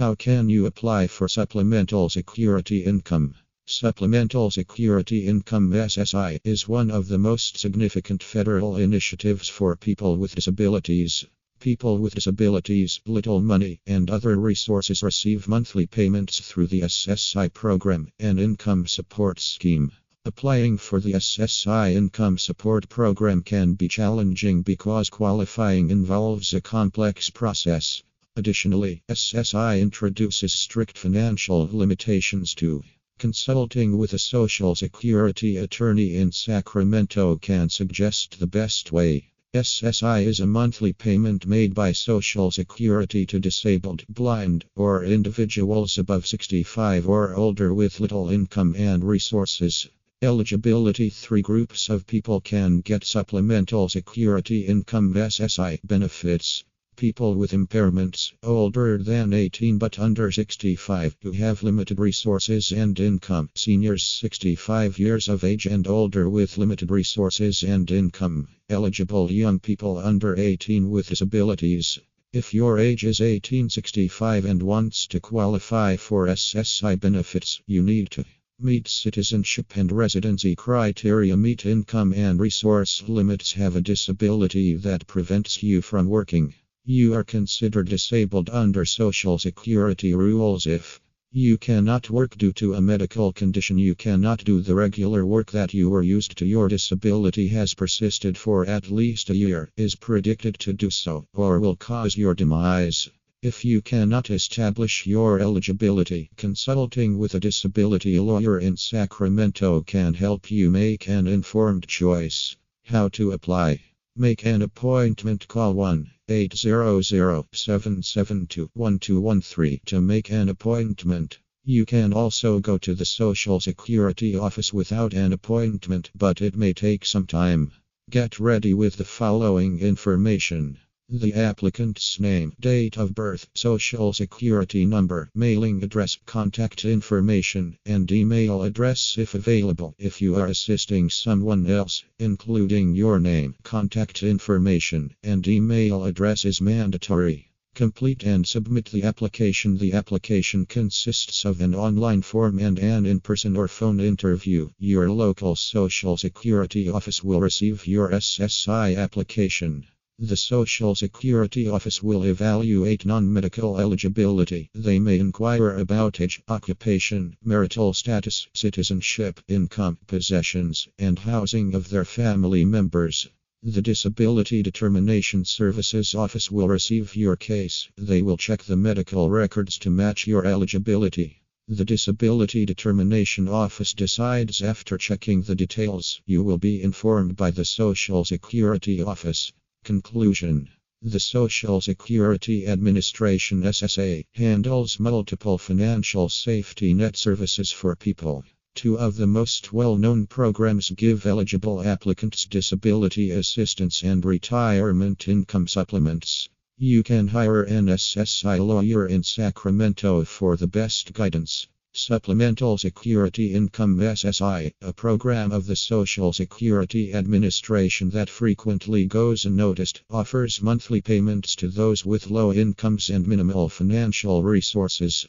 How can you apply for Supplemental Security Income? Supplemental Security Income SSI is one of the most significant federal initiatives for people with disabilities. People with disabilities, little money, and other resources receive monthly payments through the SSI program, an income support scheme. Applying for the SSI income support program can be challenging because qualifying involves a complex process. Additionally, SSI introduces strict financial limitations to Consulting with a Social Security attorney in Sacramento can suggest the best way. SSI is a monthly payment made by Social Security to disabled, blind, or individuals above 65 or older with little income and resources. Eligibility Three groups of people can get supplemental security income SSI benefits. People with impairments, older than 18 but under 65, who have limited resources and income. Seniors 65 years of age and older with limited resources and income. Eligible young people under 18 with disabilities. If your age is 1865 and wants to qualify for SSI benefits, you need to meet citizenship and residency criteria, meet income and resource limits, have a disability that prevents you from working. You are considered disabled under Social Security rules if you cannot work due to a medical condition, you cannot do the regular work that you were used to, your disability has persisted for at least a year, is predicted to do so, or will cause your demise. If you cannot establish your eligibility, consulting with a disability lawyer in Sacramento can help you make an informed choice. How to apply? Make an appointment. Call 1 800 772 1213 to make an appointment. You can also go to the Social Security office without an appointment, but it may take some time. Get ready with the following information. The applicant's name, date of birth, social security number, mailing address, contact information, and email address if available. If you are assisting someone else, including your name, contact information, and email address is mandatory. Complete and submit the application. The application consists of an online form and an in person or phone interview. Your local Social Security office will receive your SSI application. The Social Security Office will evaluate non medical eligibility. They may inquire about age, occupation, marital status, citizenship, income, possessions, and housing of their family members. The Disability Determination Services Office will receive your case. They will check the medical records to match your eligibility. The Disability Determination Office decides after checking the details. You will be informed by the Social Security Office. Conclusion The Social Security Administration SSA handles multiple financial safety net services for people. Two of the most well known programs give eligible applicants disability assistance and retirement income supplements. You can hire an SSI lawyer in Sacramento for the best guidance. Supplemental Security Income SSI, a program of the Social Security Administration that frequently goes unnoticed, offers monthly payments to those with low incomes and minimal financial resources.